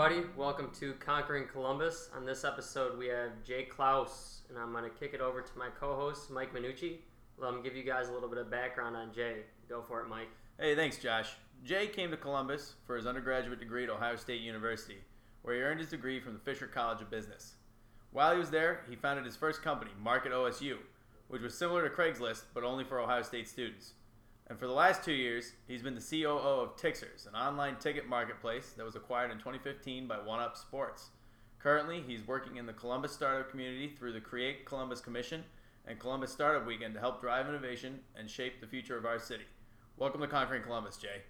Everybody, welcome to Conquering Columbus. On this episode, we have Jay Klaus, and I'm going to kick it over to my co-host Mike Minucci. Let me give you guys a little bit of background on Jay. Go for it, Mike. Hey, thanks, Josh. Jay came to Columbus for his undergraduate degree at Ohio State University, where he earned his degree from the Fisher College of Business. While he was there, he founded his first company, Market OSU, which was similar to Craigslist but only for Ohio State students. And for the last two years, he's been the COO of Tixers, an online ticket marketplace that was acquired in 2015 by OneUp Sports. Currently, he's working in the Columbus startup community through the Create Columbus Commission and Columbus Startup Weekend to help drive innovation and shape the future of our city. Welcome to Conquering Columbus, Jay.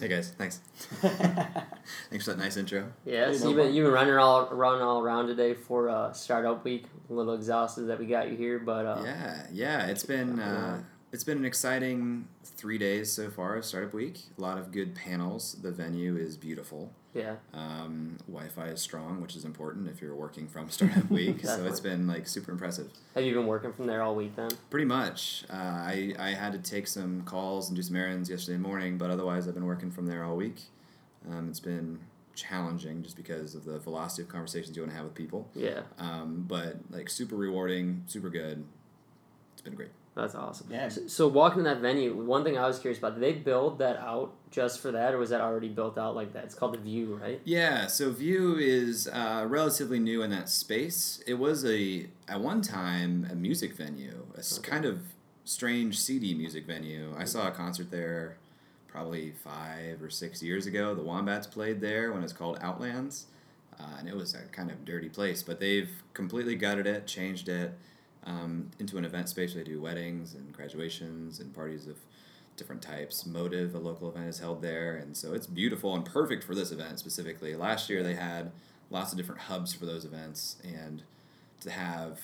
Hey guys, thanks. thanks for that nice intro. Yeah, so you've been, you've been running all running all around today for uh, Startup Week. A little exhausted that we got you here, but uh, Yeah, yeah, it's been uh, it's been an exciting three days so far of Startup Week. A lot of good panels. The venue is beautiful. yeah, Um, Wi-Fi is strong, which is important if you're working from Startup Week. so it's been like super impressive. have you been working from there all week then? Pretty much. Uh, I I had to take some calls and do some errands yesterday morning, but otherwise I've been working from there all week. Um, it's been challenging just because of the velocity of conversations you want to have with people. Yeah, Um, but like super rewarding, super good. It's been great. That's awesome. Yeah. So, so walking in that venue, one thing I was curious about: did they build that out just for that, or was that already built out like that? It's called the View, right? Yeah, so View is uh, relatively new in that space. It was a at one time a music venue, a Okay. kind of strange CD music venue. I saw a concert there probably five or six years ago. The Wombats played there when it was called Outlands, uh, and it was a kind of dirty place. But they've completely gutted it, changed it um, into an event space where they do weddings and graduations and parties of different types. Motive, a local event, is held there, and so it's beautiful and perfect for this event specifically. Last year they had lots of different hubs for those events, and to have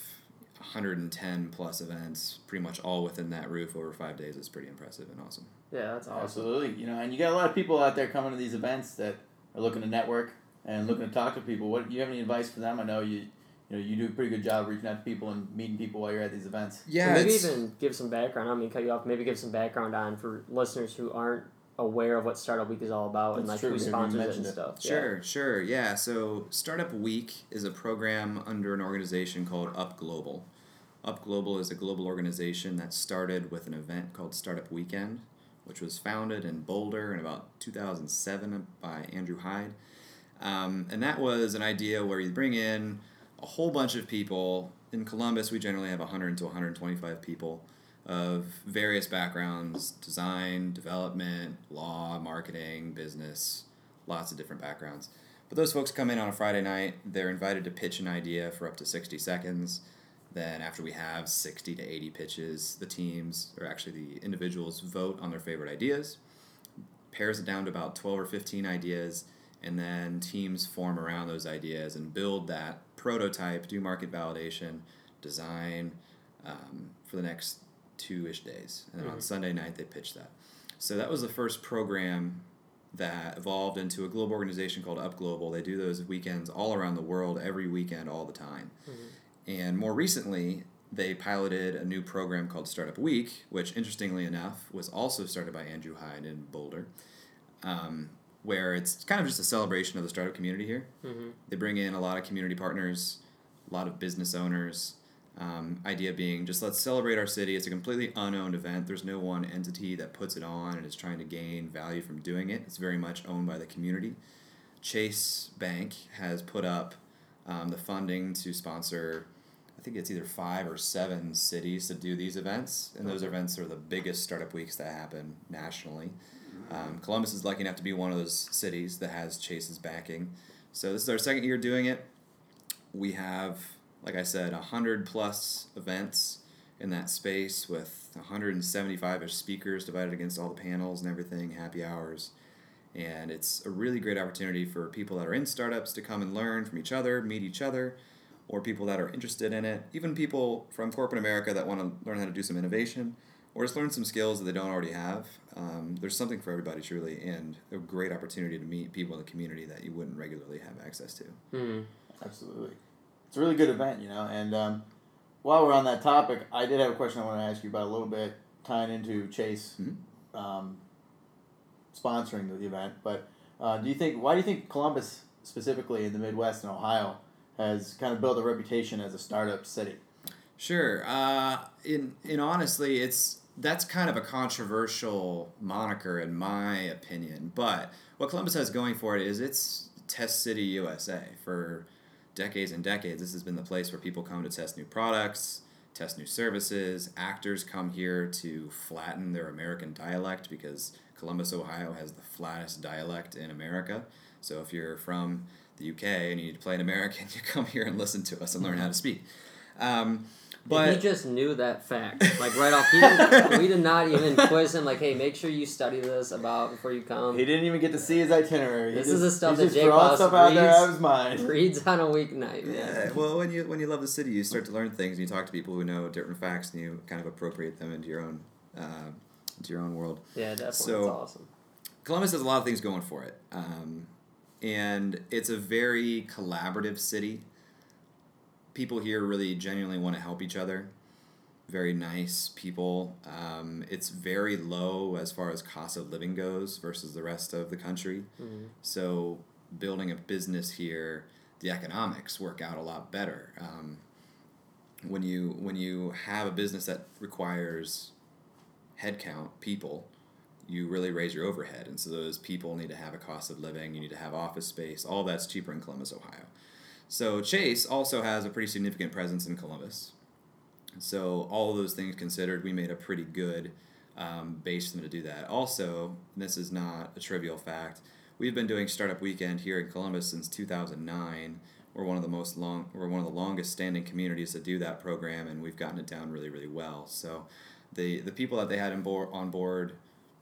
110 plus events, pretty much all within that roof over five days, is pretty impressive and awesome. Yeah, that's awesome. Absolutely. You know, and you got a lot of people out there coming to these events that are looking to network and looking to talk to people. What do you have any advice for them? I know you you know you do a pretty good job reaching out to people and meeting people while you're at these events. Yeah, so maybe even give some background. I mean, cut you off. Maybe give some background on for listeners who aren't aware of what Startup Week is all about and like true, who sponsors it and mentioned it. stuff. Yeah. Sure, sure. Yeah. So Startup Week is a program under an organization called Up Global. Up Global is a global organization that started with an event called Startup Weekend, which was founded in Boulder in about 2007 by Andrew Hyde. Um, and that was an idea where you bring in a whole bunch of people. In Columbus, we generally have 100 to 125 people of various backgrounds design, development, law, marketing, business, lots of different backgrounds. But those folks come in on a Friday night, they're invited to pitch an idea for up to 60 seconds. Then, after we have 60 to 80 pitches, the teams, or actually the individuals, vote on their favorite ideas, pairs it down to about 12 or 15 ideas, and then teams form around those ideas and build that prototype, do market validation, design um, for the next two ish days. And then on Mhm. Sunday night, they pitch that. So that was the first program that evolved into a global organization called Up Global. They do those weekends all around the world, every weekend, all the time. And more recently, they piloted a new program called Startup Week, which, interestingly enough, was also started by Andrew Hyde in Boulder, um, where it's kind of just a celebration of the startup community here. Mm-hmm. They bring in a lot of community partners, a lot of business owners. Um, idea being just let's celebrate our city. It's a completely unowned event. There's no one entity that puts it on and is trying to gain value from doing it. It's very much owned by the community. Chase Bank has put up um, the funding to sponsor I think it's either five or seven cities to do these events, and those events are the biggest startup weeks that happen nationally. Um, Columbus is lucky enough to be one of those cities that has Chase's backing. So this is our second year doing it. We have, like I said, hundred plus events in that space with 175 ish speakers divided against all the panels and everything, happy hours. And it's a really great opportunity for people that are in startups to come and learn from each other, meet each other, or people that are interested in it, even people from corporate America that want to learn how to do some innovation or just learn some skills that they don't already have. Um, there's something for everybody, truly, and a great opportunity to meet people in the community that you wouldn't regularly have access to. Hmm. Absolutely. It's a really good event, you know. And um, while we're on that topic, I did have a question I want to ask you about a little bit, tying into Chase Mhm. um, sponsoring the event. But uh, do you think, why do you think Columbus, specifically in the Midwest and Ohio, has kind of built a reputation as a startup city? Sure. Uh, in in honestly, it's that's kind of a controversial moniker in my opinion. But what Columbus has going for it is it's Test City USA for decades and decades. This has been the place where people come to test new products, test new services. Actors come here to flatten their American dialect because Columbus, Ohio has the flattest dialect in America. So if you're from the UK and you need to play an American, you come here and listen to us and learn how to speak. Um, but he just knew that fact, like right off. He didn't, we did not even quiz him, like, "Hey, make sure you study this about before you come." He didn't even get to see his itinerary. He This just, is the stuff he's that just Jake throwing Klaus stuff out there reads. out of his mind. Reads on a weeknight. man. Yeah, well, when you when you love the city, you start to learn things, and you talk to people who know different facts, and you kind of appropriate them into your own uh, into your own world. Yeah, definitely. So- That's awesome. Columbus has a lot of things going for it, um, and it's a very collaborative city. People here really genuinely want to help each other. Very nice people. Um, it's very low as far as cost of living goes versus the rest of the country. Mhm. So building a business here, the economics work out a lot better. Um, when you when you have a business that requires headcount, people, you really raise your overhead, and so those people need to have a cost of living. You need to have office space. All that's cheaper in Columbus, Ohio. So Chase also has a pretty significant presence in Columbus. So all of those things considered, we made a pretty good um, base for them to do that. Also, this is not a trivial fact. We've been doing Startup Weekend here in Columbus since 2009. We're one of the most long, we're one of the longest standing communities to do that program, and we've gotten it down really, really well. So, the the people that they had board, on board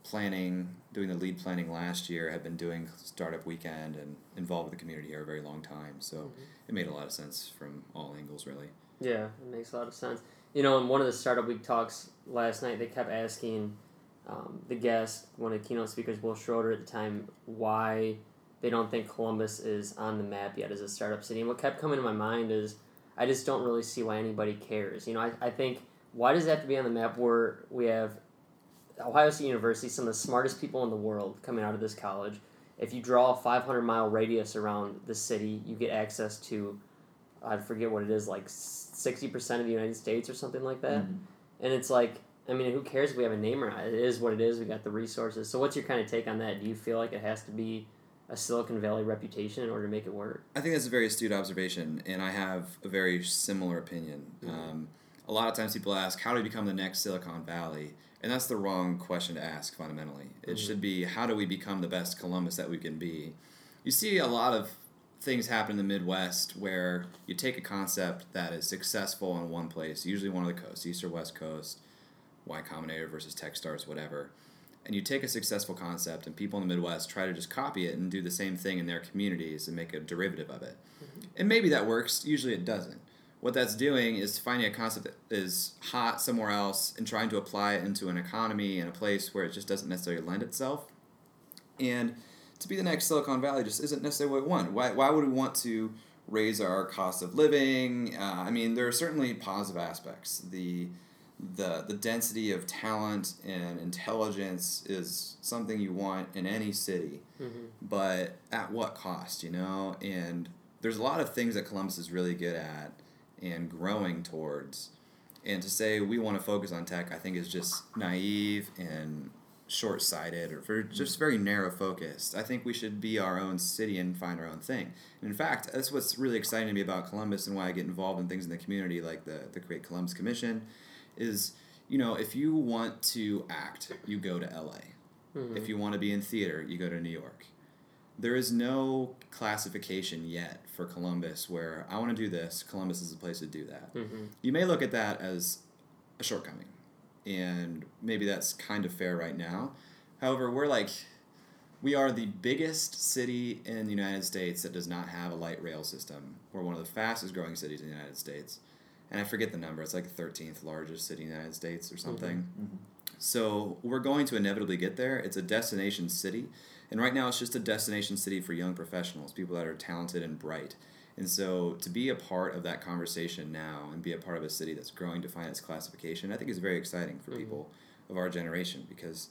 planning, doing the lead planning last year, have been doing Startup Weekend and involved with the community here a very long time. So, it made a lot of sense from all angles, really. Yeah, it makes a lot of sense. You know, in one of the Startup Week talks last night, they kept asking um, the guest, one of the keynote speakers, Wil Schroter at the time, why they don't think Columbus is on the map yet as a startup city. And what kept coming to my mind is I just don't really see why anybody cares. You know, I, I think why does it have to be on the map where we have Ohio State University, some of the smartest people in the world coming out of this college. If you draw a 500 mile radius around the city, you get access to, I forget what it is, like 60% of the United States or something like that. And it's like, I mean, who cares if we have a name or not? It is what it is. We got the resources. So, what's your kind of take on that? Do you feel like it has to be a Silicon Valley reputation in order to make it work? I think that's a very astute observation, and I have a very similar opinion. Um, a lot of times people ask, how do we become the next Silicon Valley? And that's the wrong question to ask fundamentally. It Mhm. should be, how do we become the best Columbus that we can be? You see a lot of things happen in the Midwest where you take a concept that is successful in one place, usually one of the coasts, East or West Coast, Y Combinator versus Techstars, whatever. And you take a successful concept, and people in the Midwest try to just copy it and do the same thing in their communities and make a derivative of it. And maybe that works, usually it doesn't. What that's doing is finding a concept that is hot somewhere else and trying to apply it into an economy and a place where it just doesn't necessarily lend itself. And to be the next Silicon Valley just isn't necessarily what we want. Why, why would we want to raise our cost of living? Uh, I mean, there are certainly positive aspects. The the the density of talent and intelligence is something you want in any city, Mm-hmm. but at what cost, you know? And there's a lot of things that Columbus is really good at and growing towards. And to say we want to focus on tech, I think is just naive and short sighted or just very narrow focused. I think we should be our own city and find our own thing. And in fact, that's what's really exciting to me about Columbus and why I get involved in things in the community like the, the Create Columbus Commission is, you know, if you want to act, you go to LA. Mm-hmm. If you want to be in theater, you go to New York. There is no classification yet for Columbus where I want to do this, Columbus is the place to do that. Mm-hmm. You may look at that as a shortcoming, and maybe that's kind of fair right now. However, we're like, we are the biggest city in the United States that does not have a light rail system. We're one of the fastest growing cities in the United States. And I forget the number, it's like the 13th largest city in the United States or something. Mm-hmm. So we're going to inevitably get there. It's a destination city. And right now, it's just a destination city for young professionals, people that are talented and bright. And so to be a part of that conversation now and be a part of a city that's growing to find its classification, I think is very exciting for people of our generation because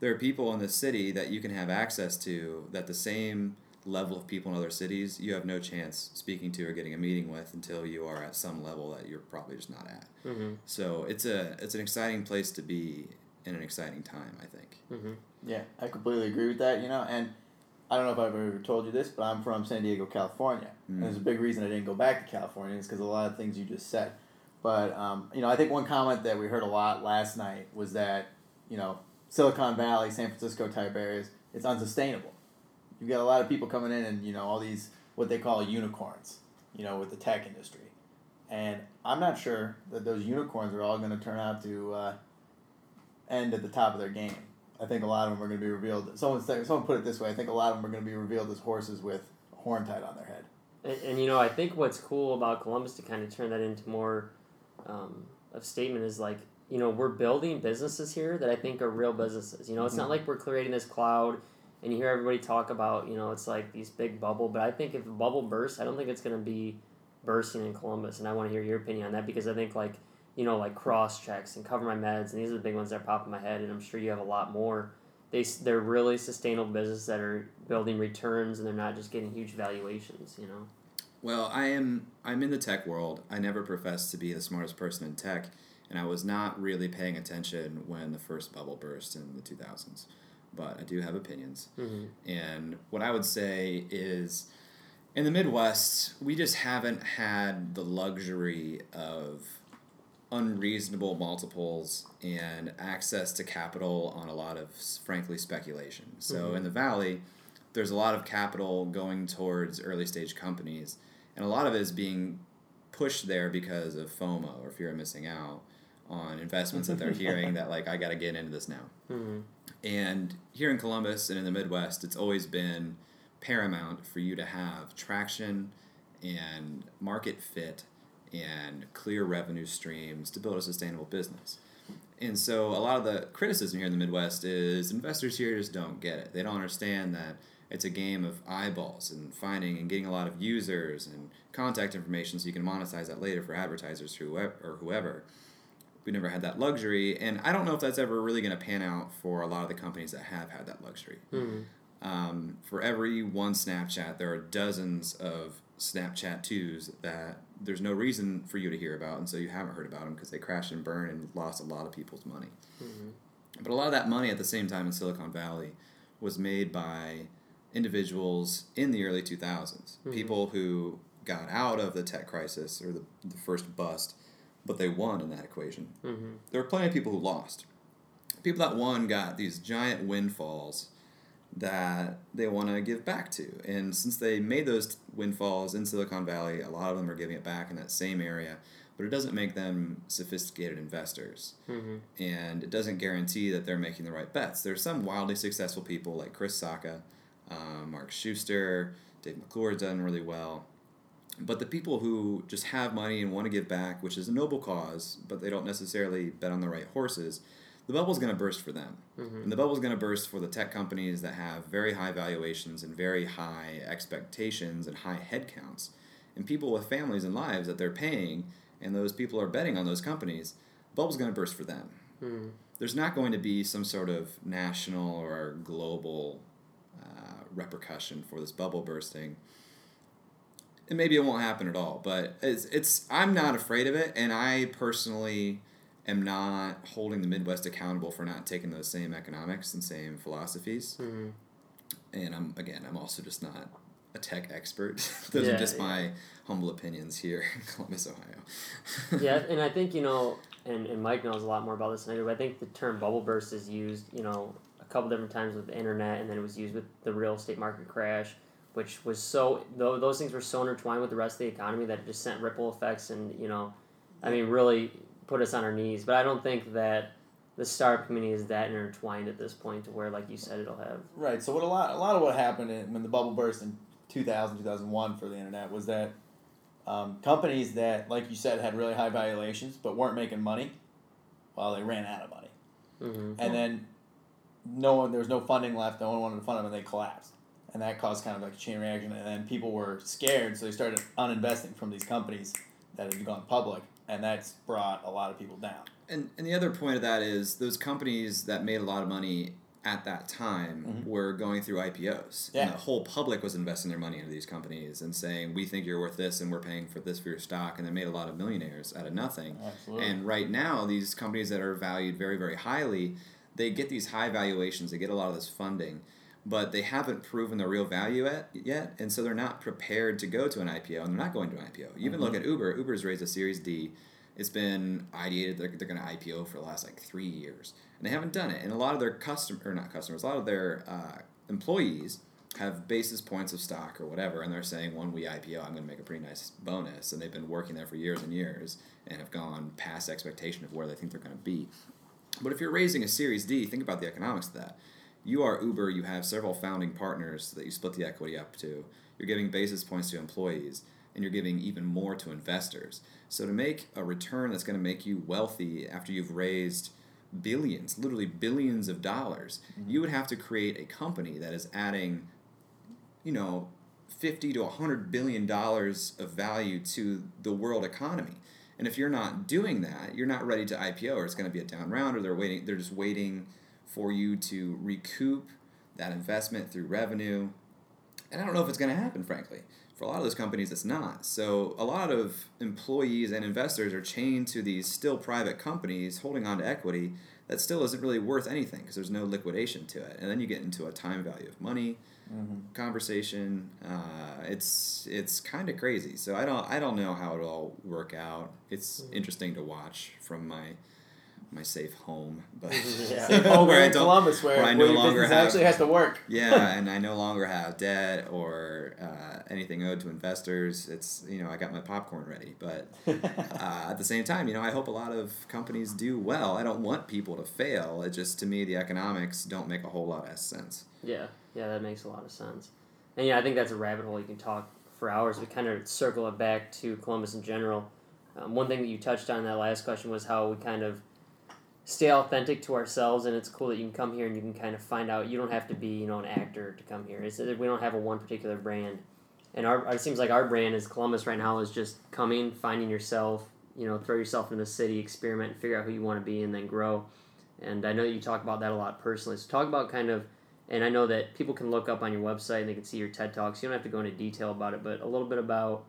there are people in the city that you can have access to that the same level of people in other cities you have no chance speaking to or getting a meeting with until you are at some level that you're probably just not at. Mm-hmm. So it's a it's an exciting place to be in an exciting time, I think. Mm-hmm. Yeah, I completely agree with that. You know, and I don't know if I've ever told you this, but I'm from San Diego, California, and there's a big reason I didn't go back to California is because a lot of things you just said. But um, you know, I think one comment that we heard a lot last night was that you know Silicon Valley, San Francisco type areas, it's unsustainable. You've got a lot of people coming in, and you know all these what they call unicorns, you know, with the tech industry, and I'm not sure that those unicorns are all going to turn out to uh, end at the top of their game. I think a lot of them are going to be revealed. Someone said, someone put it this way: I think a lot of them are going to be revealed as horses with a horn tied on their head. And, and you know, I think what's cool about Columbus to kind of turn that into more um, of statement is like, you know, we're building businesses here that I think are real businesses. You know, it's not like we're creating this cloud and you hear everybody talk about, you know, it's like these big bubble. But I think if a bubble bursts, I don't think it's going to be bursting in Columbus. And I want to hear your opinion on that because I think like, you know, like CrossChx and CoverMyMeds, and these are the big ones that pop in my head, and I'm sure you have a lot more. They they're really sustainable businesses that are building returns, and they're not just getting huge valuations. You know. Well, I am I'm in the tech world. I never professed to be the smartest person in tech, and I was not really paying attention when the first bubble burst in the 2000s. But I do have opinions. Mm-hmm. And what I would say is in the Midwest, we just haven't had the luxury of unreasonable multiples and access to capital on a lot of frankly speculation. So in the valley, there's a lot of capital going towards early stage companies and a lot of it is being pushed there because of FOMO or fear of missing out on investments that they're hearing that like I got to get into this now. Mm-hmm. And here in Columbus and in the Midwest, it's always been paramount for you to have traction and market fit and clear revenue streams to build a sustainable business. And so a lot of the criticism here in the Midwest is investors here just don't get it. They don't understand that it's a game of eyeballs and finding and getting a lot of users and contact information so you can monetize that later for advertisers whoever, or whoever. We never had that luxury, and I don't know if that's ever really going to pan out for a lot of the companies that have had that luxury. Mm-hmm. Um, for every one Snapchat, there are dozens of Snapchat twos that there's no reason for you to hear about, and so you haven't heard about them because they crashed and burned and lost a lot of people's money. Mm-hmm. But a lot of that money at the same time in Silicon Valley was made by individuals in the early 2000s, Mhm. people who got out of the tech crisis or the, the first bust, but they won in that equation. Mm-hmm. There were plenty of people who lost. People that won got these giant windfalls that they want to give back to. And since they made those windfalls in Silicon Valley, a lot of them are giving it back in that same area, but it doesn't make them sophisticated investors. Mm-hmm. And it doesn't guarantee that they're making the right bets. There's some wildly successful people like Chris Sacca, um, Mark Suster, Dave McClure's done really well. But the people who just have money and want to give back, which is a noble cause, but they don't necessarily bet on the right horses, the bubble's going to burst for them. Mm-hmm. And the bubble's going to burst for the tech companies that have very high valuations and very high expectations and high headcounts. And people with families and lives that they're paying, and those people are betting on those companies, the bubble's going to burst for them. Mm-hmm. There's not going to be some sort of national or global uh, repercussion for this bubble bursting. And maybe it won't happen at all, but it's, it's I'm not afraid of it, and I personally am not holding the Midwest accountable for not taking those same economics and same philosophies. Mhm. And I'm again, I'm also just not a tech expert. those Yeah, are just yeah. my humble opinions here in Columbus, Ohio. yeah, and I think you know, and, and Mike knows a lot more about this than I do. But I think the term bubble burst is used, you know, a couple different times with the internet, and then it was used with the real estate market crash, which was so tho- those things were so intertwined with the rest of the economy that it just sent ripple effects, and you know, I mean, really put us on our knees. But I don't think that the startup community is that intertwined at this point to where, like you said, it'll have. Right. So what a lot a lot of what happened in, when the bubble burst in 2000 2001 for the internet was that um, companies that like you said had really high valuations but weren't making money, well they ran out of money, hmm and then no one there was no funding left. No one wanted to fund them, and they collapsed. And that caused kind of like a chain reaction, and then people were scared, so they started uninvesting from these companies that had gone public, and that's brought a lot of people down. And and the other point of that is those companies that made a lot of money at that time Mhm. were going through IPOs. Yeah. And the whole public was investing their money into these companies and saying, We think you're worth this and we're paying for this for your stock and they made a lot of millionaires out of nothing. Absolutely. And right now these companies that are valued very, very highly, they get these high valuations, they get a lot of this funding. But they haven't proven the real value at, yet, and so they're not prepared to go to an IPO, and they're not going to an IPO. Even look Mhm. at Uber. Uber's raised a Series D. It's been ideated they're, they're going to IPO for the last like three years, and they haven't done it. And a lot of their customer or not customers, a lot of their uh, employees have basis points of stock or whatever, and they're saying when we IPO, I'm going to make a pretty nice bonus, and they've been working there for years and years and have gone past expectation of where they think they're going to be. But if you're raising a Series D, think about the economics of that. You are Uber, you have several founding partners that you split the equity up to. You're giving basis points to employees, and you're giving even more to investors. So to make a return that's going to make you wealthy after you've raised billions, literally billions of dollars, mm-hmm. you would have to create a company that is adding, you know, 50 to 100 billion dollars of value to the world economy. And if you're not doing that, you're not ready to IPO or it's going to be a down round or they're waiting they're just waiting for you to recoup that investment through revenue. And I don't know if it's going to happen frankly. For a lot of those companies it's not. So a lot of employees and investors are chained to these still private companies holding on to equity that still isn't really worth anything because there's no liquidation to it. And then you get into a time value of money conversation. Uh, it's it's kind of crazy. So I don't I don't know how it'll all work out. It's interesting to watch from my my safe home, but Yeah. Home where I don't- Columbus, where, where I no longer have- actually has to work. yeah, and I no longer have debt or uh, anything owed to investors. It's you know I got my popcorn ready, but uh, at the same time, you know I hope a lot of companies do well. I don't want people to fail. It just to me the economics don't make a whole lot of sense. Yeah, yeah, that makes a lot of sense. And yeah, I think that's a rabbit hole you can talk for hours. We kind of circle it back to Columbus in general. Um, one thing that you touched on in that last question was how we kind of stay authentic to ourselves, and it's cool that you can come here and you can kind of find out. You don't have to be, you know, an actor to come here. It's, we don't have a one particular brand, and our it seems like our brand is Columbus right now is just coming, finding yourself, you know, throw yourself in the city, experiment, figure out who you want to be, and then grow. And I know you talk about that a lot personally. So talk about kind of and I know that people can look up on your website and they can see your TED Talks. You don't have to go into detail about it, but a little bit about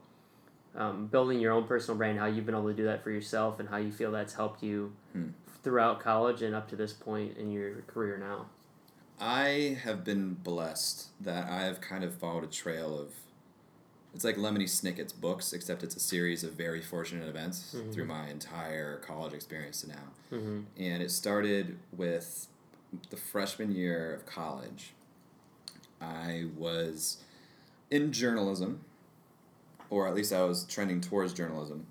um, building your own personal brand, how you've been able to do that for yourself, and how you feel that's helped you Hmm. throughout college and up to this point in your career now. I have been blessed that I have kind of followed a trail of. It's like Lemony Snicket's books, except it's a series of very fortunate events Mhm. through my entire college experience to now. Mm-hmm. And it started with the freshman year of college. I was in journalism, or at least I was trending towards journalism.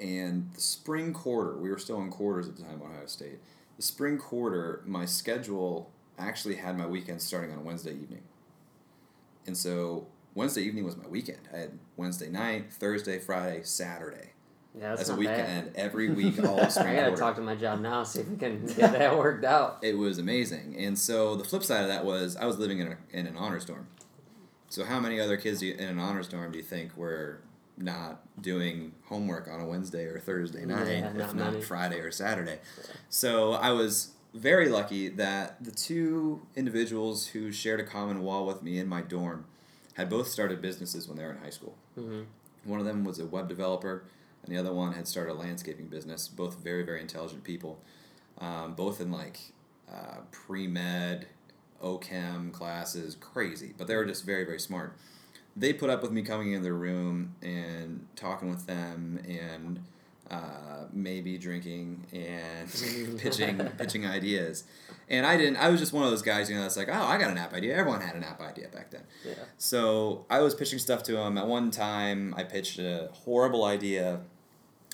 And the spring quarter, we were still in quarters at the time, on Ohio State. The spring quarter, my schedule actually had my weekend starting on Wednesday evening. And so Wednesday evening was my weekend. I had Wednesday night, Thursday, Friday, Saturday. Yeah, that's, That's, a weekend bad. every week, all of spring I gotta quarter talk to my job now, see if we can get that worked out. it was amazing. And so the flip side of that was I was living in, a, in an honors dorm. So how many other kids you, in an honors dorm do you think were not doing homework on a Wednesday or Thursday night, Yeah, if not not many. Friday or Saturday? So I was very lucky that the two individuals who shared a common wall with me in my dorm had both started businesses when they were in high school. hmm One of them was a web developer. and the other one had started a landscaping business. Both very very intelligent people, um, both in like uh, pre med, OChem classes, crazy, but they were just very very smart. They put up with me coming in their room and talking with them and uh, maybe drinking and pitching pitching ideas. And I didn't. I was just one of those guys, you know, that's like, oh, I got an app idea. Everyone had an app idea back then. Yeah. So I was pitching stuff to them. At one time, I pitched a horrible idea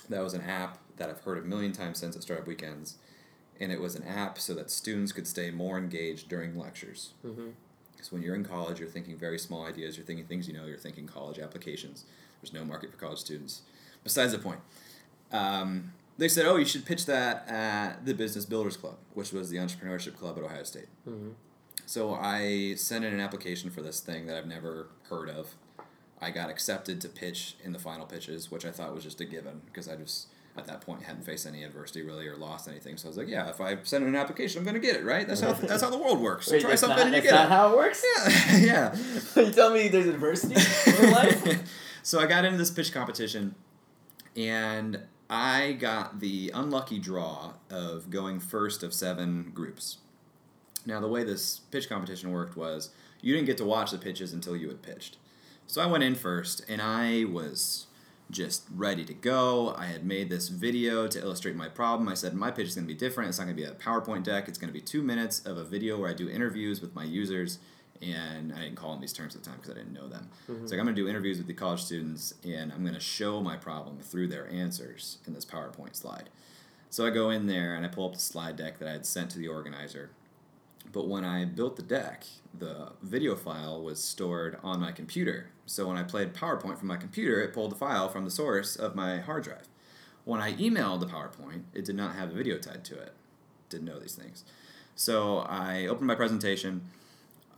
that was an app that I've heard a million times since at Startup Weekends, and it was an app so that students could stay more engaged during lectures. Mm-hmm. Because when you're in college, you're thinking very small ideas. You're thinking things you know. You're thinking college applications. There's no market for college students. Besides the point, um, they said, "Oh, you should pitch that at the Business Builders Club, which was the entrepreneurship club at Ohio State." Mm-hmm. So I sent in an application for this thing that I've never heard of. I got accepted to pitch in the final pitches, which I thought was just a given because I just at that point hadn't faced any adversity really or lost anything. So I was like, yeah, if I send in an application, I'm going to get it, right? That's how that's how the world works. So Wait, try something not, and you get not it. how it works? Yeah, yeah. you tell me there's adversity in life? so I got into this pitch competition, and I got the unlucky draw of going first of seven groups. Now, the way this pitch competition worked was you didn't get to watch the pitches until you had pitched. So I went in first, and I was just ready to go. I had made this video to illustrate my problem. I said my pitch is going to be different. It's not going to be a PowerPoint deck. It's going to be two minutes of a video where I do interviews with my users. And I didn't call them these terms at the time because I didn't know them. Mm-hmm. It's like I'm going to do interviews with the college students, and I'm going to show my problem through their answers in this PowerPoint slide. So I go in there and I pull up the slide deck that I had sent to the organizer. But when I built the deck, the video file was stored on my computer. So when I played PowerPoint from my computer, it pulled the file from the source of my hard drive. When I emailed the PowerPoint, it did not have a video tied to it. Didn't know these things. So I opened my presentation.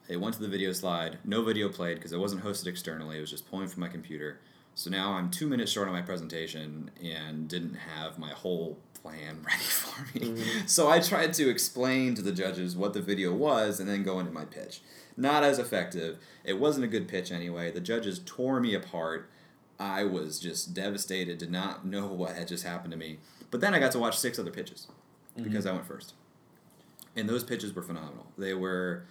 It went to the video slide. No video played because it wasn't hosted externally. It was just pulling from my computer. So now I'm two minutes short on my presentation and didn't have my whole plan ready for me. Mm-hmm. So I tried to explain to the judges what the video was and then go into my pitch. Not as effective. It wasn't a good pitch anyway. The judges tore me apart. I was just devastated, did not know what had just happened to me. But then I got to watch six other pitches because mm-hmm. I went first. And those pitches were phenomenal. They were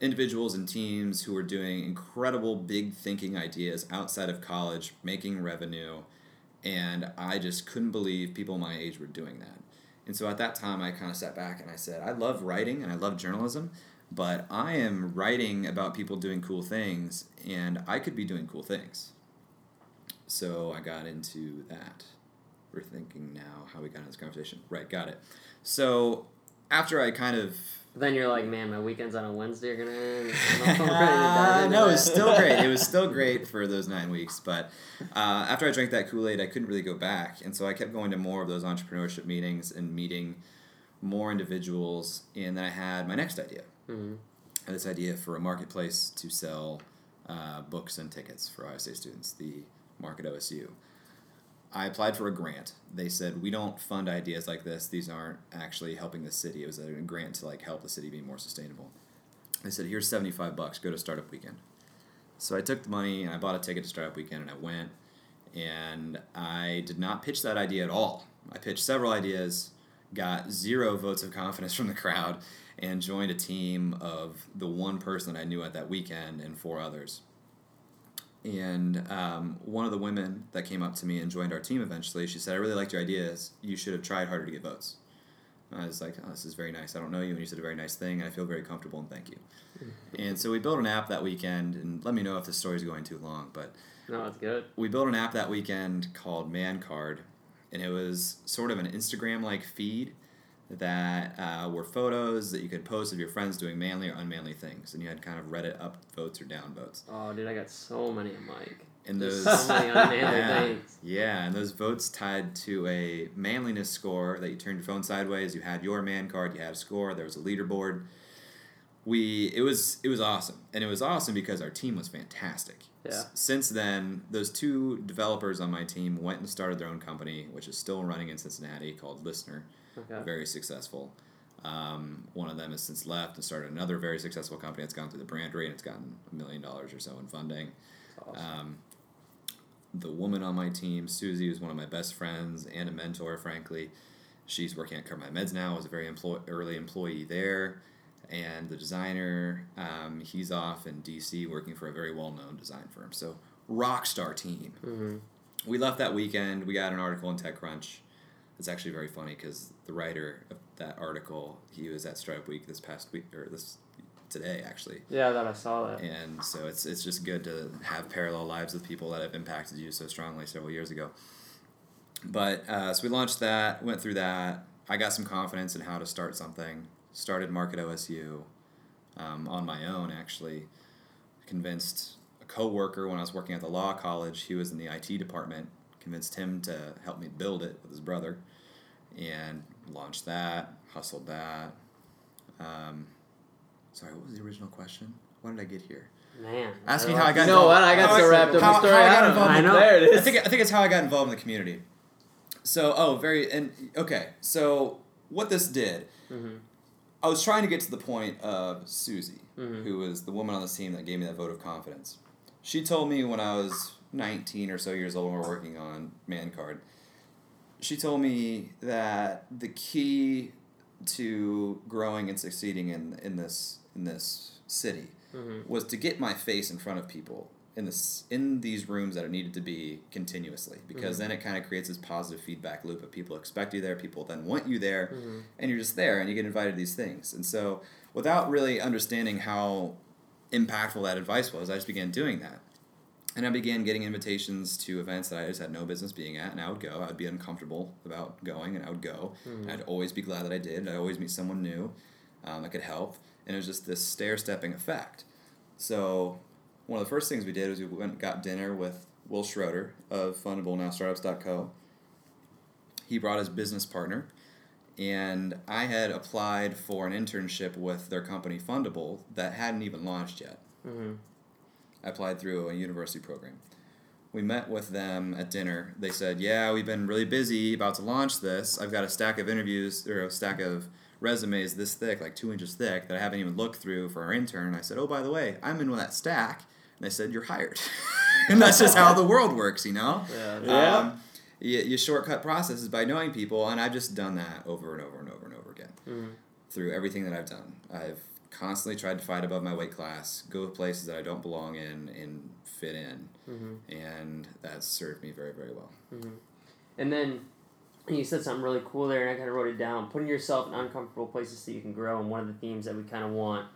individuals and teams who were doing incredible big thinking ideas outside of college, making revenue, and I just couldn't believe people my age were doing that. And so at that time, I kind of sat back and I said, I love writing and I love journalism, but I am writing about people doing cool things, and I could be doing cool things. So I got into that. We're thinking now how we got into this conversation. Right, got it. So after I kind of Then you're like, man, my weekends on a Wednesday are gonna end. I'm not ready to dive into no, it was still great. It was still great for those nine weeks. But uh, after I drank that Kool Aid, I couldn't really go back, and so I kept going to more of those entrepreneurship meetings and meeting more individuals. And then I had my next idea. Mhm. I had this idea for a marketplace to sell uh, books and tickets for Ohio State students, the Market OSU. I applied for a grant. They said we don't fund ideas like this. These aren't actually helping the city. It was a grant to like help the city be more sustainable. They said here's seventy five bucks. Go to Startup Weekend. So I took the money and I bought a ticket to Startup Weekend and I went. And I did not pitch that idea at all. I pitched several ideas, got zero votes of confidence from the crowd, and joined a team of the one person I knew at that weekend and four others. And um, one of the women that came up to me and joined our team eventually, she said, I really liked your ideas. You should have tried harder to get votes. And I was like, oh, this is very nice. I don't know you, and you said a very nice thing, and I feel very comfortable, and thank you. and so we built an app that weekend, and let me know if this story is going too long, but No, it's good. we built an app that weekend called Man Card, and it was sort of an Instagram like feed that uh, were photos that you could post of your friends doing manly or unmanly things, and you had kind of Reddit up votes or down votes. Oh, dude, I got so many of Mike. And those, so many unmanly yeah, things. yeah, and those votes tied to a manliness score that you turned your phone sideways. You had your man card. You had a score. There was a leaderboard. We it was it was awesome, and it was awesome because our team was fantastic. Yeah. S- Since then, those two developers on my team went and started their own company, which is still running in Cincinnati called LISNR. Very successful. Um, one of them has since left and started another very successful company. It's gone through the Brandery and it's gotten a million dollars or so in funding. Awesome. Um, the woman on my team, Susie, was one of my best friends and a mentor, frankly. She's working at CoverMyMeds now, was a very employ- early employee there. And the designer, um, he's off in DC working for a very well known design firm. So, rock star team. Mm-hmm. We left that weekend. We got an article in TechCrunch. It's actually very funny because the writer of that article, he was at Startup Week this past week, or this today actually. Yeah, that I saw that. And so it's it's just good to have parallel lives with people that have impacted you so strongly several years ago. But uh, so we launched that, went through that. I got some confidence in how to start something. Started Market OSU um, on my own. Actually, convinced a coworker when I was working at the law college. He was in the IT department. Convinced him to help me build it with his brother, and launched that. Hustled that. Um, sorry, what was the original question? Why did I get here? Man. Ask me I how I don't- got You know involved. what? I got How so wrapped up in how- the story. how I I got don't involved know. in- I know. There it I think I think it's how I got involved in the community. So oh, very and okay. So what this did, Mhm. I was trying to get to the point of Susie, Mhm. who was the woman on the team that gave me that vote of confidence. She told me when I was nineteen or so years old, when we're working on Man Card. She told me that the key to growing and succeeding in in this in this city Mhm. was to get my face in front of people in this in these rooms that it needed to be continuously because Mhm. then it kind of creates this positive feedback loop of people expect you there people then want you there Mhm. and you're just there and you get invited to these things and so without really understanding how impactful that advice was i just began doing that and i began getting invitations to events that i just had no business being at and i would go i would be uncomfortable about going and i would go and i'd always be glad that i did i'd always meet someone new um, that could help and it was just this stair-stepping effect so one of the first things we did was we went and got dinner with Wil Schroter of Fundable Now Startups.co. He brought his business partner, and I had applied for an internship with their company Fundable that hadn't even launched yet. Mhm. I applied through a university program. We met with them at dinner. They said, "Yeah, we've been really busy about to launch this. I've got a stack of interviews or a stack of resumes this thick, like two inches thick, that I haven't even looked through for our intern." And I said, "Oh, by the way, I'm in with that stack." And they said, "You're hired." and that's just how the world works, you know. Yeah. Yeah. Um, you, you shortcut processes by knowing people, and I've just done that over and over and over and over again Mhm. through everything that I've done. I've constantly tried to fight above my weight class, go to places that I don't belong in, and fit in, Mhm. and that served me very, very well. And then you said something really cool there, and I kind of wrote it down. Putting yourself in uncomfortable places so you can grow. And one of the themes that we kind of want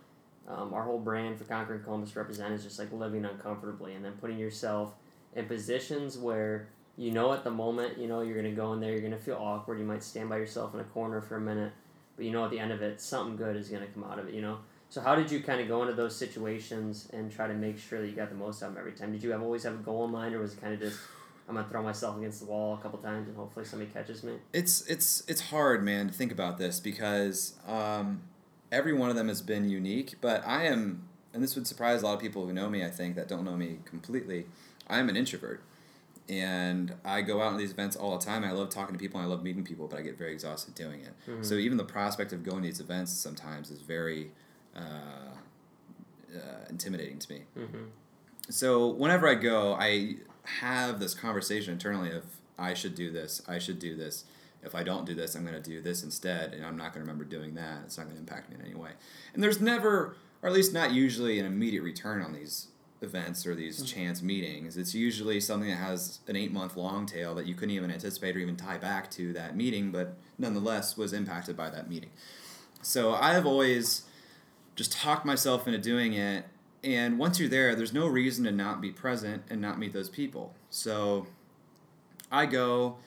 um, our whole brand for Conquering Columbus to represent is just like living uncomfortably, and then putting yourself in positions where you know at the moment, you know you're gonna go in there, you're gonna feel awkward. You might stand by yourself in a corner for a minute, but you know at the end of it, something good is gonna come out of it. You know. So how did you kind of go into those situations and try to make sure that you got the most out of them every time? Did you have always have a goal in mind, or was it kind of just I'm gonna throw myself against the wall a couple times and hopefully somebody catches me. It's it's it's hard, man, to think about this because um, every one of them has been unique. But I am, and this would surprise a lot of people who know me. I think that don't know me completely. I am an introvert, and I go out on these events all the time. I love talking to people. and I love meeting people, but I get very exhausted doing it. Mhm. So even the prospect of going to these events sometimes is very uh, uh, intimidating to me. Mm-hmm. So whenever I go, I have this conversation internally of I should do this, I should do this. If I don't do this, I'm going to do this instead, and I'm not going to remember doing that. It's not going to impact me in any way. And there's never, or at least not usually, an immediate return on these events or these mm. chance meetings. It's usually something that has an eight month long tail that you couldn't even anticipate or even tie back to that meeting, but nonetheless was impacted by that meeting. So I've always just talked myself into doing it. And once you're there, there's no reason to not be present and not meet those people. So I go,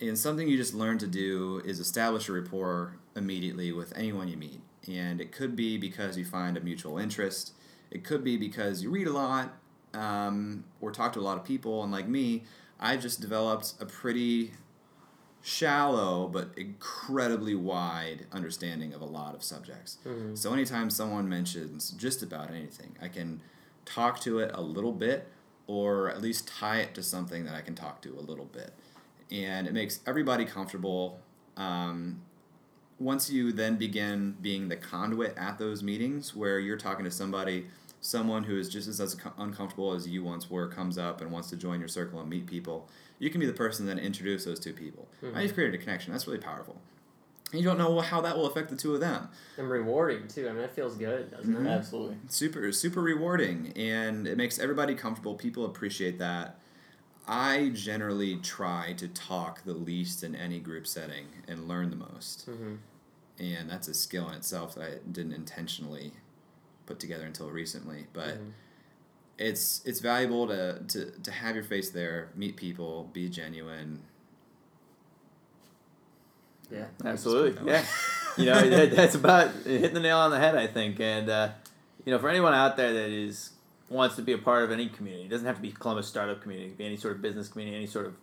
and something you just learn to do is establish a rapport immediately with anyone you meet. And it could be because you find a mutual interest, it could be because you read a lot um, or talk to a lot of people. And like me, I just developed a pretty shallow but incredibly wide understanding of a lot of subjects. Mhm. So anytime someone mentions just about anything, I can talk to it a little bit or at least tie it to something that I can talk to a little bit. And it makes everybody comfortable. Um, once you then begin being the conduit at those meetings where you're talking to somebody someone who is just as, as uncomfortable as you once were comes up and wants to join your circle and meet people, you can be the person that introduce those two people. Mm-hmm. Now you've created a connection. That's really powerful. And you don't know how that will affect the two of them. And rewarding too. I mean, that feels good, doesn't it? Mm-hmm. Absolutely. super super rewarding and it makes everybody comfortable people appreciate that i generally try to talk the least in any group setting and learn the most Mm-hmm. and that's a skill in itself that i didn't intentionally put together until recently but Mhm. it's it's valuable to, to to have your face there meet people be genuine Yeah. Absolutely. Yeah. you know, that, that's about hitting the nail on the head, I think. And, uh, you know, for anyone out there that is wants to be a part of any community, it doesn't have to be Columbus startup community, it could be any sort of business community, any sort of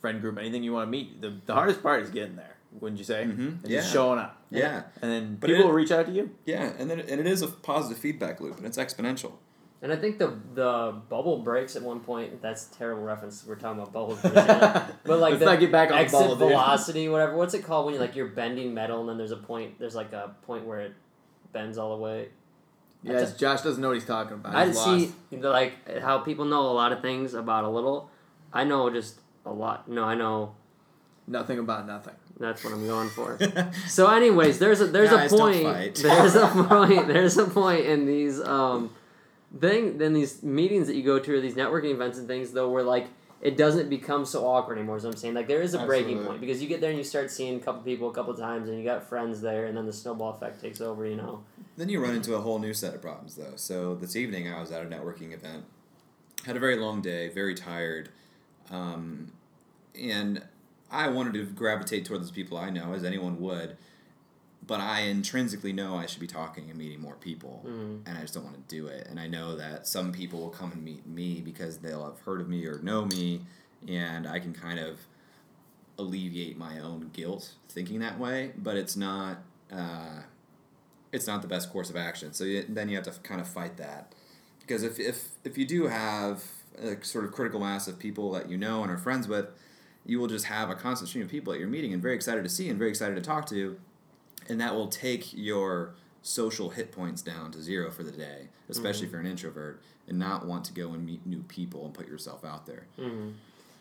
friend group, anything you want to meet. The, the hardest part is getting there, wouldn't you say? Mhm. It's Yeah. Just showing up. Yeah. And then But people it- will reach out to you. yeah and then and it is a positive feedback loop and it's exponential And I think the the bubble breaks at one point. That's a terrible reference. We're talking about bubbles, for but like Let's the not get back on exit bubble, dude. velocity, whatever. What's it called when you like you're bending metal and then there's a point. There's like a point where it bends all the way. Yes, Josh doesn't know what he's talking about. I see like how people know a lot of things about a little. I know just a lot. No, I know nothing about nothing. that's what I'm going for. So, anyways, there's a there's Guys, a point. There's a point. There's a point in these um, thing. Then these meetings that you go to or these networking events and things though, where like it doesn't become so awkward anymore. Is what I'm saying. Like there is a breaking Absolutely. point because you get there and you start seeing a couple people a couple times and you got friends there and then the snowball effect takes over. You know. Then you run into a whole new set of problems, though. So this evening, I was at a networking event. Had a very long day, very tired, um, and I wanted to gravitate toward those people I know, as anyone would. But I intrinsically know I should be talking and meeting more people, Mhm. and I just don't want to do it. And I know that some people will come and meet me because they'll have heard of me or know me, and I can kind of alleviate my own guilt thinking that way. But it's not. Uh, it's not the best course of action. So you, then you have to kind of fight that, because if if if you do have a sort of critical mass of people that you know and are friends with, you will just have a constant stream of people that you're meeting and very excited to see and very excited to talk to, and that will take your social hit points down to zero for the day, especially if you're an introvert and not want to go and meet new people and put yourself out there. hmm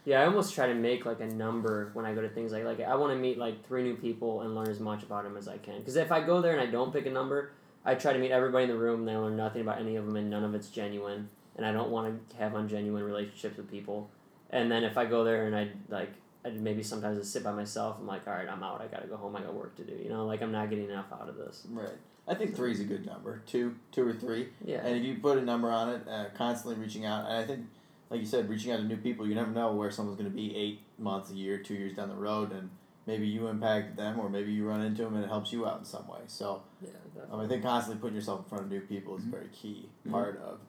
Yeah, I almost try to make like a number when I go to things like like I want to meet like three new people and learn as much about them as I can. Because if I go there and I don't pick a number, I try to meet everybody in the room and I learn nothing about any of them and none of it's genuine. And I don't want to have ungenuine relationships with people. And then if I go there and I like, I maybe sometimes just sit by myself. I'm like, all right, I'm out. I gotta go home. I got work to do. You know, like I'm not getting enough out of this. Right. I think three is a good number. Two, two or three. Yeah. And if you put a number on it, uh, constantly reaching out, and I think, like you said, reaching out to new people, you never know where someone's going to be eight months, a year, two years down the road, and maybe you impact them, or maybe you run into them and it helps you out in some way. So yeah. um, Definitely. I think constantly putting yourself in front of new people is a very key part of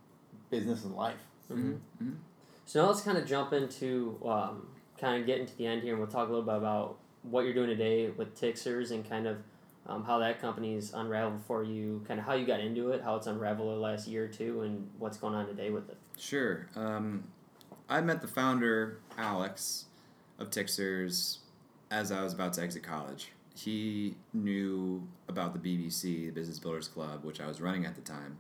business and life. Mhm. Mhm. So now let's kind of jump into um, kind of getting to the end here, and we'll talk a little bit about what you're doing today with Tixers and kind of um, how that company's unraveled for you, kind of how you got into it, how it's unraveled the last year or two, and what's going on today with it. Sure. Um, I met the founder, Alex, of Tixers as I was about to exit college. He knew about the BBC, the Business Builders Club, which I was running at the time,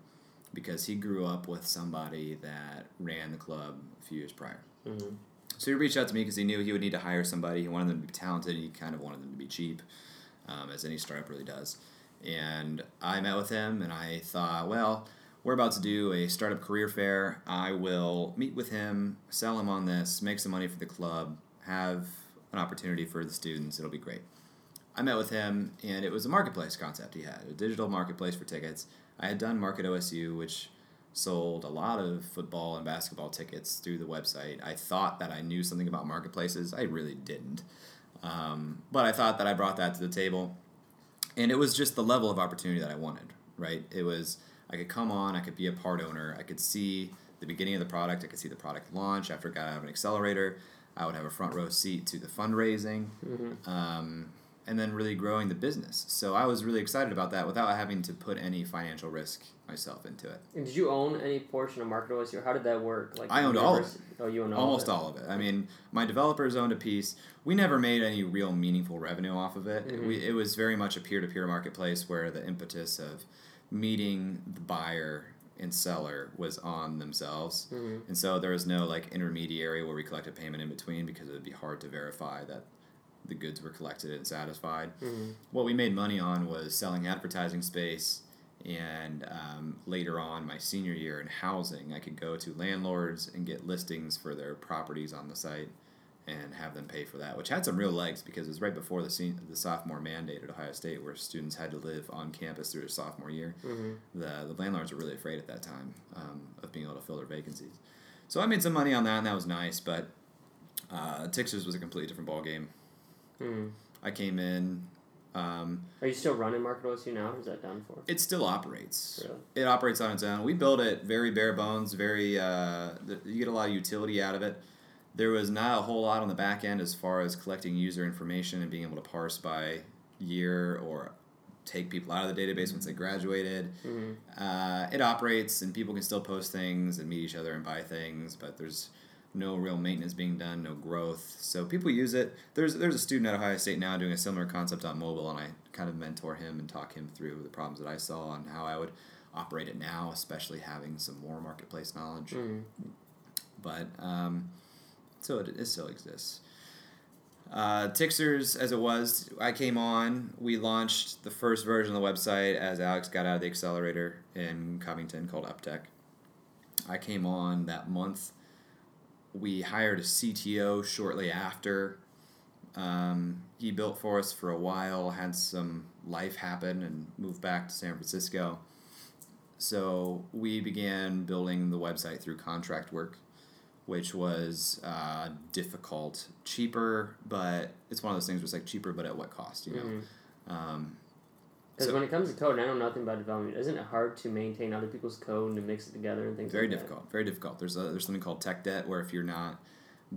because he grew up with somebody that ran the club a few years prior. Mm-hmm. So he reached out to me because he knew he would need to hire somebody. He wanted them to be talented. He kind of wanted them to be cheap, um, as any startup really does. And I met with him, and I thought, well, we're about to do a startup career fair. I will meet with him, sell him on this, make some money for the club, have an opportunity for the students. It'll be great. I met with him, and it was a marketplace concept he had, a digital marketplace for tickets. I had done Market OSU, which sold a lot of football and basketball tickets through the website. I thought that I knew something about marketplaces. I really didn't. Um, but I thought that I brought that to the table. And it was just the level of opportunity that I wanted, right? It was, I could come on, I could be a part owner, I could see the beginning of the product, I could see the product launch after it got out of an accelerator. I would have a front row seat to the fundraising. Um, and then really growing the business. So I was really excited about that without having to put any financial risk myself into it. And did you own any portion of Market OSU? How did that work? Like I owned all of university- Oh, you owned all Almost of all of it. I mean, my developers owned a piece. We never made any real meaningful revenue off of it. Mhm. We, it was very much a peer to peer marketplace where the impetus of meeting the buyer and seller was on themselves. Mhm. And so there was no like intermediary where we collected payment in between because it would be hard to verify that the goods were collected and satisfied. Mhm. What we made money on was selling advertising space. And um, later on, my senior year in housing, I could go to landlords and get listings for their properties on the site and have them pay for that, which had some real legs because it was right before the sen- the sophomore mandate at Ohio State, where students had to live on campus through their sophomore year. Mhm. The the landlords were really afraid at that time um, of being able to fill their vacancies. So I made some money on that, and that was nice. But uh, Tixers was a completely different ball game. Mhm. I came in. Um, Are you still running Market OSU now, or is that done for? it still operates. Really? It operates on its own. We built it very bare bones. Very uh, you get a lot of utility out of it. There was not a whole lot on the back end as far as collecting user information and being able to parse by year or take people out of the database once they graduated. Mhm. Uh, it operates and people can still post things and meet each other and buy things, but there's no real maintenance being done, no growth. So people use it. There's there's a student at Ohio State now doing a similar concept on mobile, and I kind of mentor him and talk him through the problems that I saw and how I would operate it now, especially having some more marketplace knowledge. Mhm. But um, so it, it still exists. Uh, Tixers, as it was, I came on. We launched the first version of the website as Alex got out of the accelerator in Covington called UpTech. I came on that month. We hired a CTO shortly after. Um, he built for us for a while, had some life happen, and moved back to San Francisco. So we began building the website through contract work which was uh, difficult, cheaper, but it's one of those things where it's like cheaper, but at what cost, you know? Mhm. Um, Because So- when it comes to code, and I know nothing about development, isn't it hard to maintain other people's code and to mix it together and things very like difficult, very difficult. There's a, there's something called tech debt where if you're not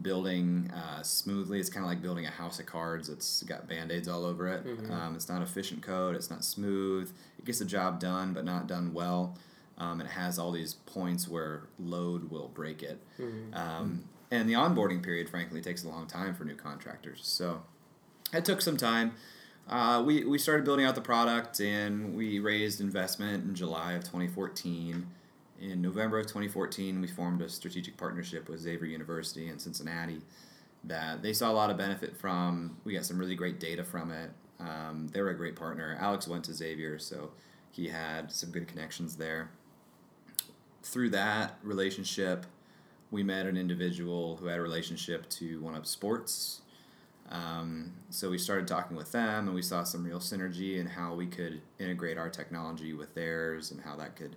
building uh, smoothly, it's kind of like building a house of cards. It's got band aids all over it. Mhm. Um, it's not efficient code. It's not smooth. It gets the job done, but not done well. Um, it has all these points where load will break it. that? Mhm. Um, and the onboarding period, frankly, takes a long time for new contractors. So it took some time. Uh, we, we started building out the product and we raised investment in July of 2014. In November of 2014, we formed a strategic partnership with Xavier University in Cincinnati that they saw a lot of benefit from. We got some really great data from it. Um, they were a great partner. Alex went to Xavier, so he had some good connections there. Through that relationship, we met an individual who had a relationship to One Up Sports. Um, so we started talking with them, and we saw some real synergy in how we could integrate our technology with theirs, and how that could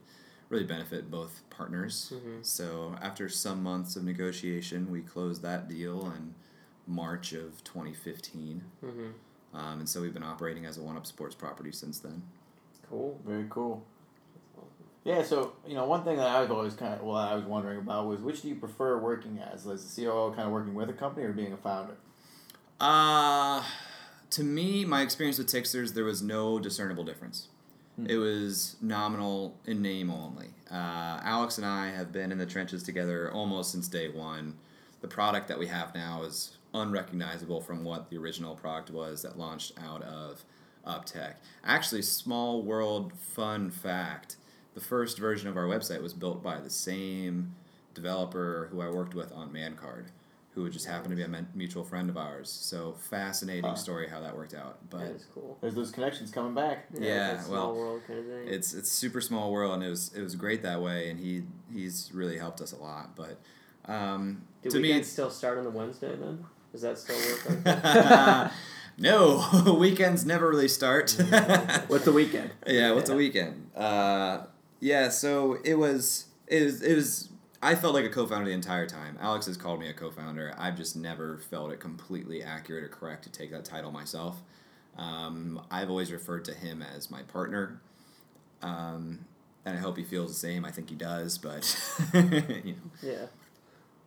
really benefit both partners. Mhm. So after some months of negotiation, we closed that deal in March of 2015, Mhm. um, and so we've been operating as a One Up Sports property since then. Cool. Very cool. Yeah, so you know, one thing that I was always kind of well, I was wondering about was which do you prefer working as, as a COO, kind of working with a company, or being a founder? Uh, to me, my experience with Tixers, there was no discernible difference. Hmm. It was nominal in name only. Uh, Alex and I have been in the trenches together almost since day one. The product that we have now is unrecognizable from what the original product was that launched out of UpTech. Actually, small world fun fact the first version of our website was built by the same developer who I worked with on ManCard, who would just happened to be a mutual friend of ours. So fascinating Huh. story how that worked out. But that is cool. There's those connections coming back. Yeah, it's a well, world kind of thing. it's it's super small world, and it was it was great that way, and he he's really helped us a lot. But um, Do to me, weekends it's still start on the Wednesday then? Does that still work? Like no weekends never really start. What's the weekend? yeah, what's a weekend? Uh, yeah, so it was it was it was. I felt like a co-founder the entire time. Alex has called me a co-founder. I've just never felt it completely accurate or correct to take that title myself. Um, I've always referred to him as my partner, um, and I hope he feels the same. I think he does, but you know, yeah.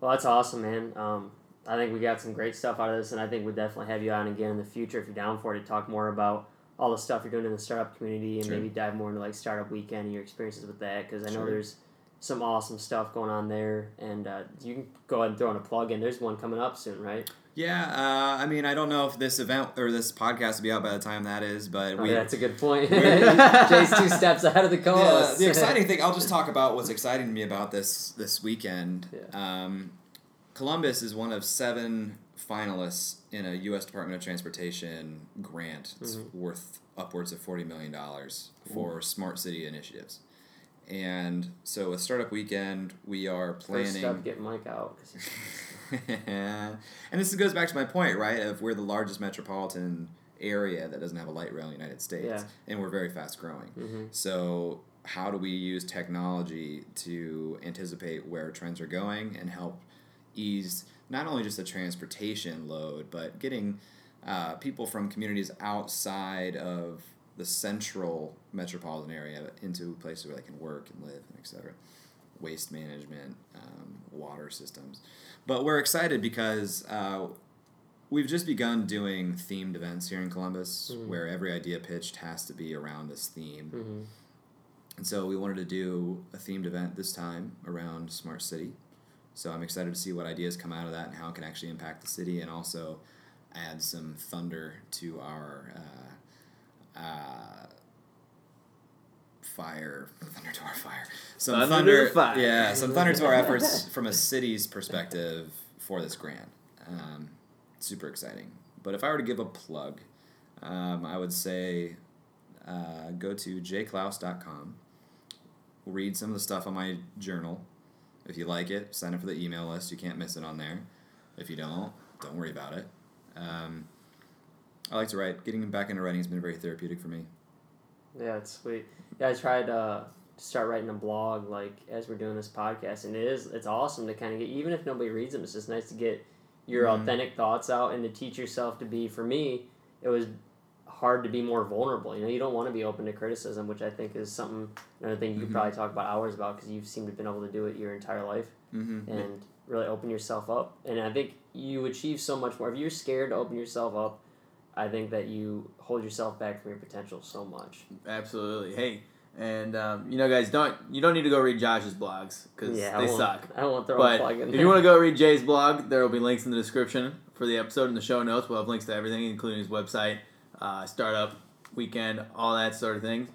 Well, that's awesome, man. Um, I think we got some great stuff out of this, and I think we'd definitely have you on again in the future if you're down for it to talk more about all the stuff you're doing in the startup community and Sure. maybe dive more into like startup weekend and your experiences with that because I know Sure. there's some awesome stuff going on there, and uh, you can go ahead and throw in a plug in. There's one coming up soon, right? Yeah, uh, I mean, I don't know if this event or this podcast will be out by the time that is, but Oh, we. yeah, that's a good point. Jay's two steps ahead of the the, co-host. the exciting thing, I'll just talk about what's exciting to me about this this weekend. Yeah. Um, Columbus is one of seven finalists in a U.S. Department of Transportation grant. It's Mhm. worth upwards of forty million dollars for smart city initiatives. And so with Startup Weekend, we are planning. First step, get Mike out. and this goes back to my point, right? Of we're the largest metropolitan area that doesn't have a light rail in the United States, Yeah. and we're very fast growing. Mhm. So, how do we use technology to anticipate where trends are going and help ease not only just the transportation load, but getting uh, people from communities outside of the central metropolitan area into places where they can work and live and et cetera. Waste management, um, water systems. But we're excited because uh, we've just begun doing themed events here in Columbus Mhm. where every idea pitched has to be around this theme. Mhm. And so we wanted to do a themed event this time around Smart City. So I'm excited to see what ideas come out of that and how it can actually impact the city and also add some thunder to our uh, uh, fire. Thunder to our fire. Some Thunder to thunder. fire. Yeah, some thunder to our efforts from a city's perspective for this grant. Um, super exciting. But if I were to give a plug, um, I would say uh, go to jklaus.com, read some of the stuff on my journal. If you like it, sign up for the email list. You can't miss it on there. If you don't, don't worry about it. Um, I like to write. Getting back into writing has been very therapeutic for me. Yeah, it's sweet. Yeah, I tried uh, to start writing a blog like as we're doing this podcast, and it is it's awesome to kind of get even if nobody reads them, it's just nice to get your Mhm. authentic thoughts out and to teach yourself to be. For me, it was hard to be more vulnerable. You know, you don't want to be open to criticism, which I think is something another thing you could Mhm. probably talk about hours about because you've seemed to have been able to do it your entire life Mm-hmm. and really open yourself up. And I think you achieve so much more if you're scared to open yourself up. I think that you hold yourself back from your potential so much. Absolutely. Hey, and um, you know, guys, don't you don't need to go read Josh's blogs because Yeah, they won't- suck. I won't throw a But plug in if there. you want to go read Jay's blog, there will be links in the description for the episode in the show notes. We'll have links to everything, including his website, uh, startup weekend, all that sort of thing.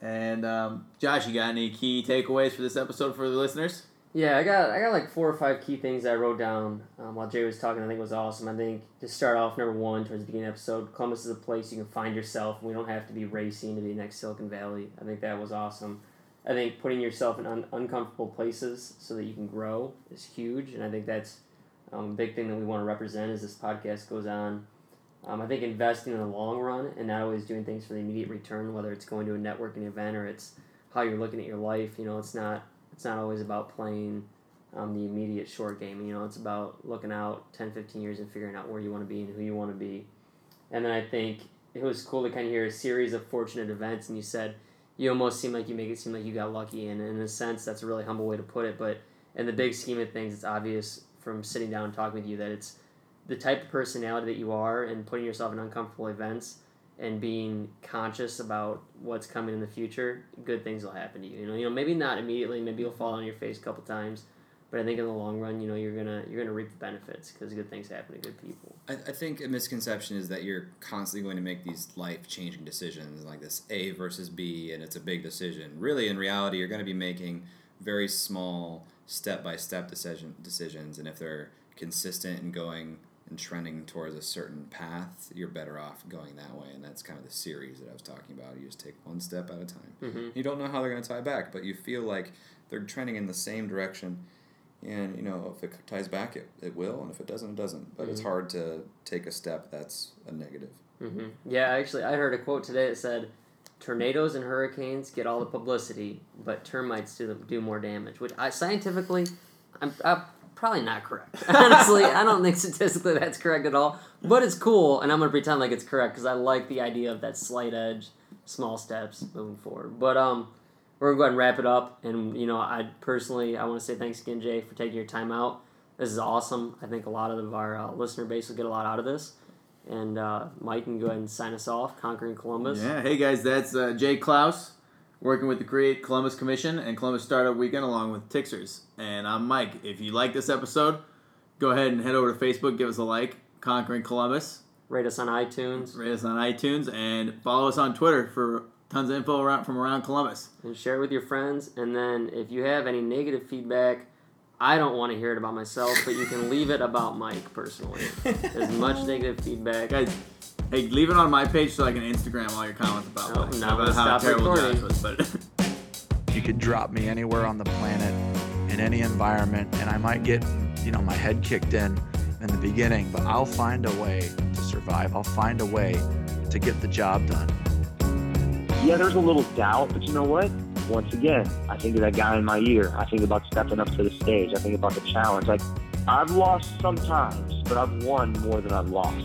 And um, Josh, you got any key takeaways for this episode for the listeners? Yeah, I got I got like four or five key things I wrote down um, while Jay was talking. I think it was awesome. I think to start off, number one, towards the beginning of the episode, Columbus is a place you can find yourself. We don't have to be racing to be next Silicon Valley. I think that was awesome. I think putting yourself in un- uncomfortable places so that you can grow is huge, and I think that's um, a big thing that we want to represent as this podcast goes on. Um, I think investing in the long run and not always doing things for the immediate return, whether it's going to a networking event or it's how you're looking at your life. You know, it's not it's not always about playing um, the immediate short game. You know, it's about looking out 10, 15 years and figuring out where you want to be and who you want to be. And then I think it was cool to kind of hear a series of fortunate events. And you said you almost seem like you make it seem like you got lucky. And in a sense, that's a really humble way to put it. But in the big scheme of things, it's obvious from sitting down and talking with you that it's the type of personality that you are and putting yourself in uncomfortable events and being conscious about what's coming in the future, good things will happen to you. You know, you know, maybe not immediately, maybe you'll fall on your face a couple times, but I think in the long run, you know, you're gonna you're gonna reap the benefits because good things happen to good people. I, I think a misconception is that you're constantly going to make these life changing decisions like this A versus B, and it's a big decision. Really, in reality, you're going to be making very small step by step decision decisions, and if they're consistent and going and trending towards a certain path, you're better off going that way. And that's kind of the series that I was talking about. You just take one step at a time. Mm-hmm. You don't know how they're going to tie back, but you feel like they're trending in the same direction. And you know, if it ties back, it, it will, and if it doesn't, it doesn't. But it's Mhm. hard to take a step that's a negative. Mm-hmm. Yeah, actually, I heard a quote today that said, "Tornadoes and hurricanes get all the publicity, but termites do do more damage." Which I scientifically, I'm, I'm probably not correct. Honestly, I don't think statistically that's correct at all. But it's cool, and I'm gonna pretend like it's correct because I like the idea of that slight edge, small steps moving forward. But um, we're gonna go ahead and wrap it up. And you know, I personally, I want to say thanks again, Jay, for taking your time out. This is awesome. I think a lot of our uh, listener base will get a lot out of this. And uh, Mike can go ahead and sign us off. Conquering Columbus. Yeah. Hey guys, that's uh, Jay Klaus. Working with the Create Columbus Commission and Columbus Startup Weekend along with Tixers. And I'm Mike. If you like this episode, go ahead and head over to Facebook, give us a like, Conquering Columbus. Rate us on iTunes. Rate us on iTunes and follow us on Twitter for tons of info around from around Columbus. And share it with your friends. And then if you have any negative feedback, I don't want to hear it about myself, but you can leave it about Mike personally. As much negative feedback. Guys, hey, leave it on my page so I can Instagram all your comments about Oh, Mike, now about how stop terrible recording. Josh was. But You could drop me anywhere on the planet, in any environment, and I might get, you know, my head kicked in in the beginning, but I'll find a way to survive. I'll find a way to get the job done. Yeah, there's a little doubt, but you know what? Once again, I think of that guy in my ear. I think about stepping up to the stage. I think about the challenge. Like, I've lost sometimes, but I've won more than I've lost.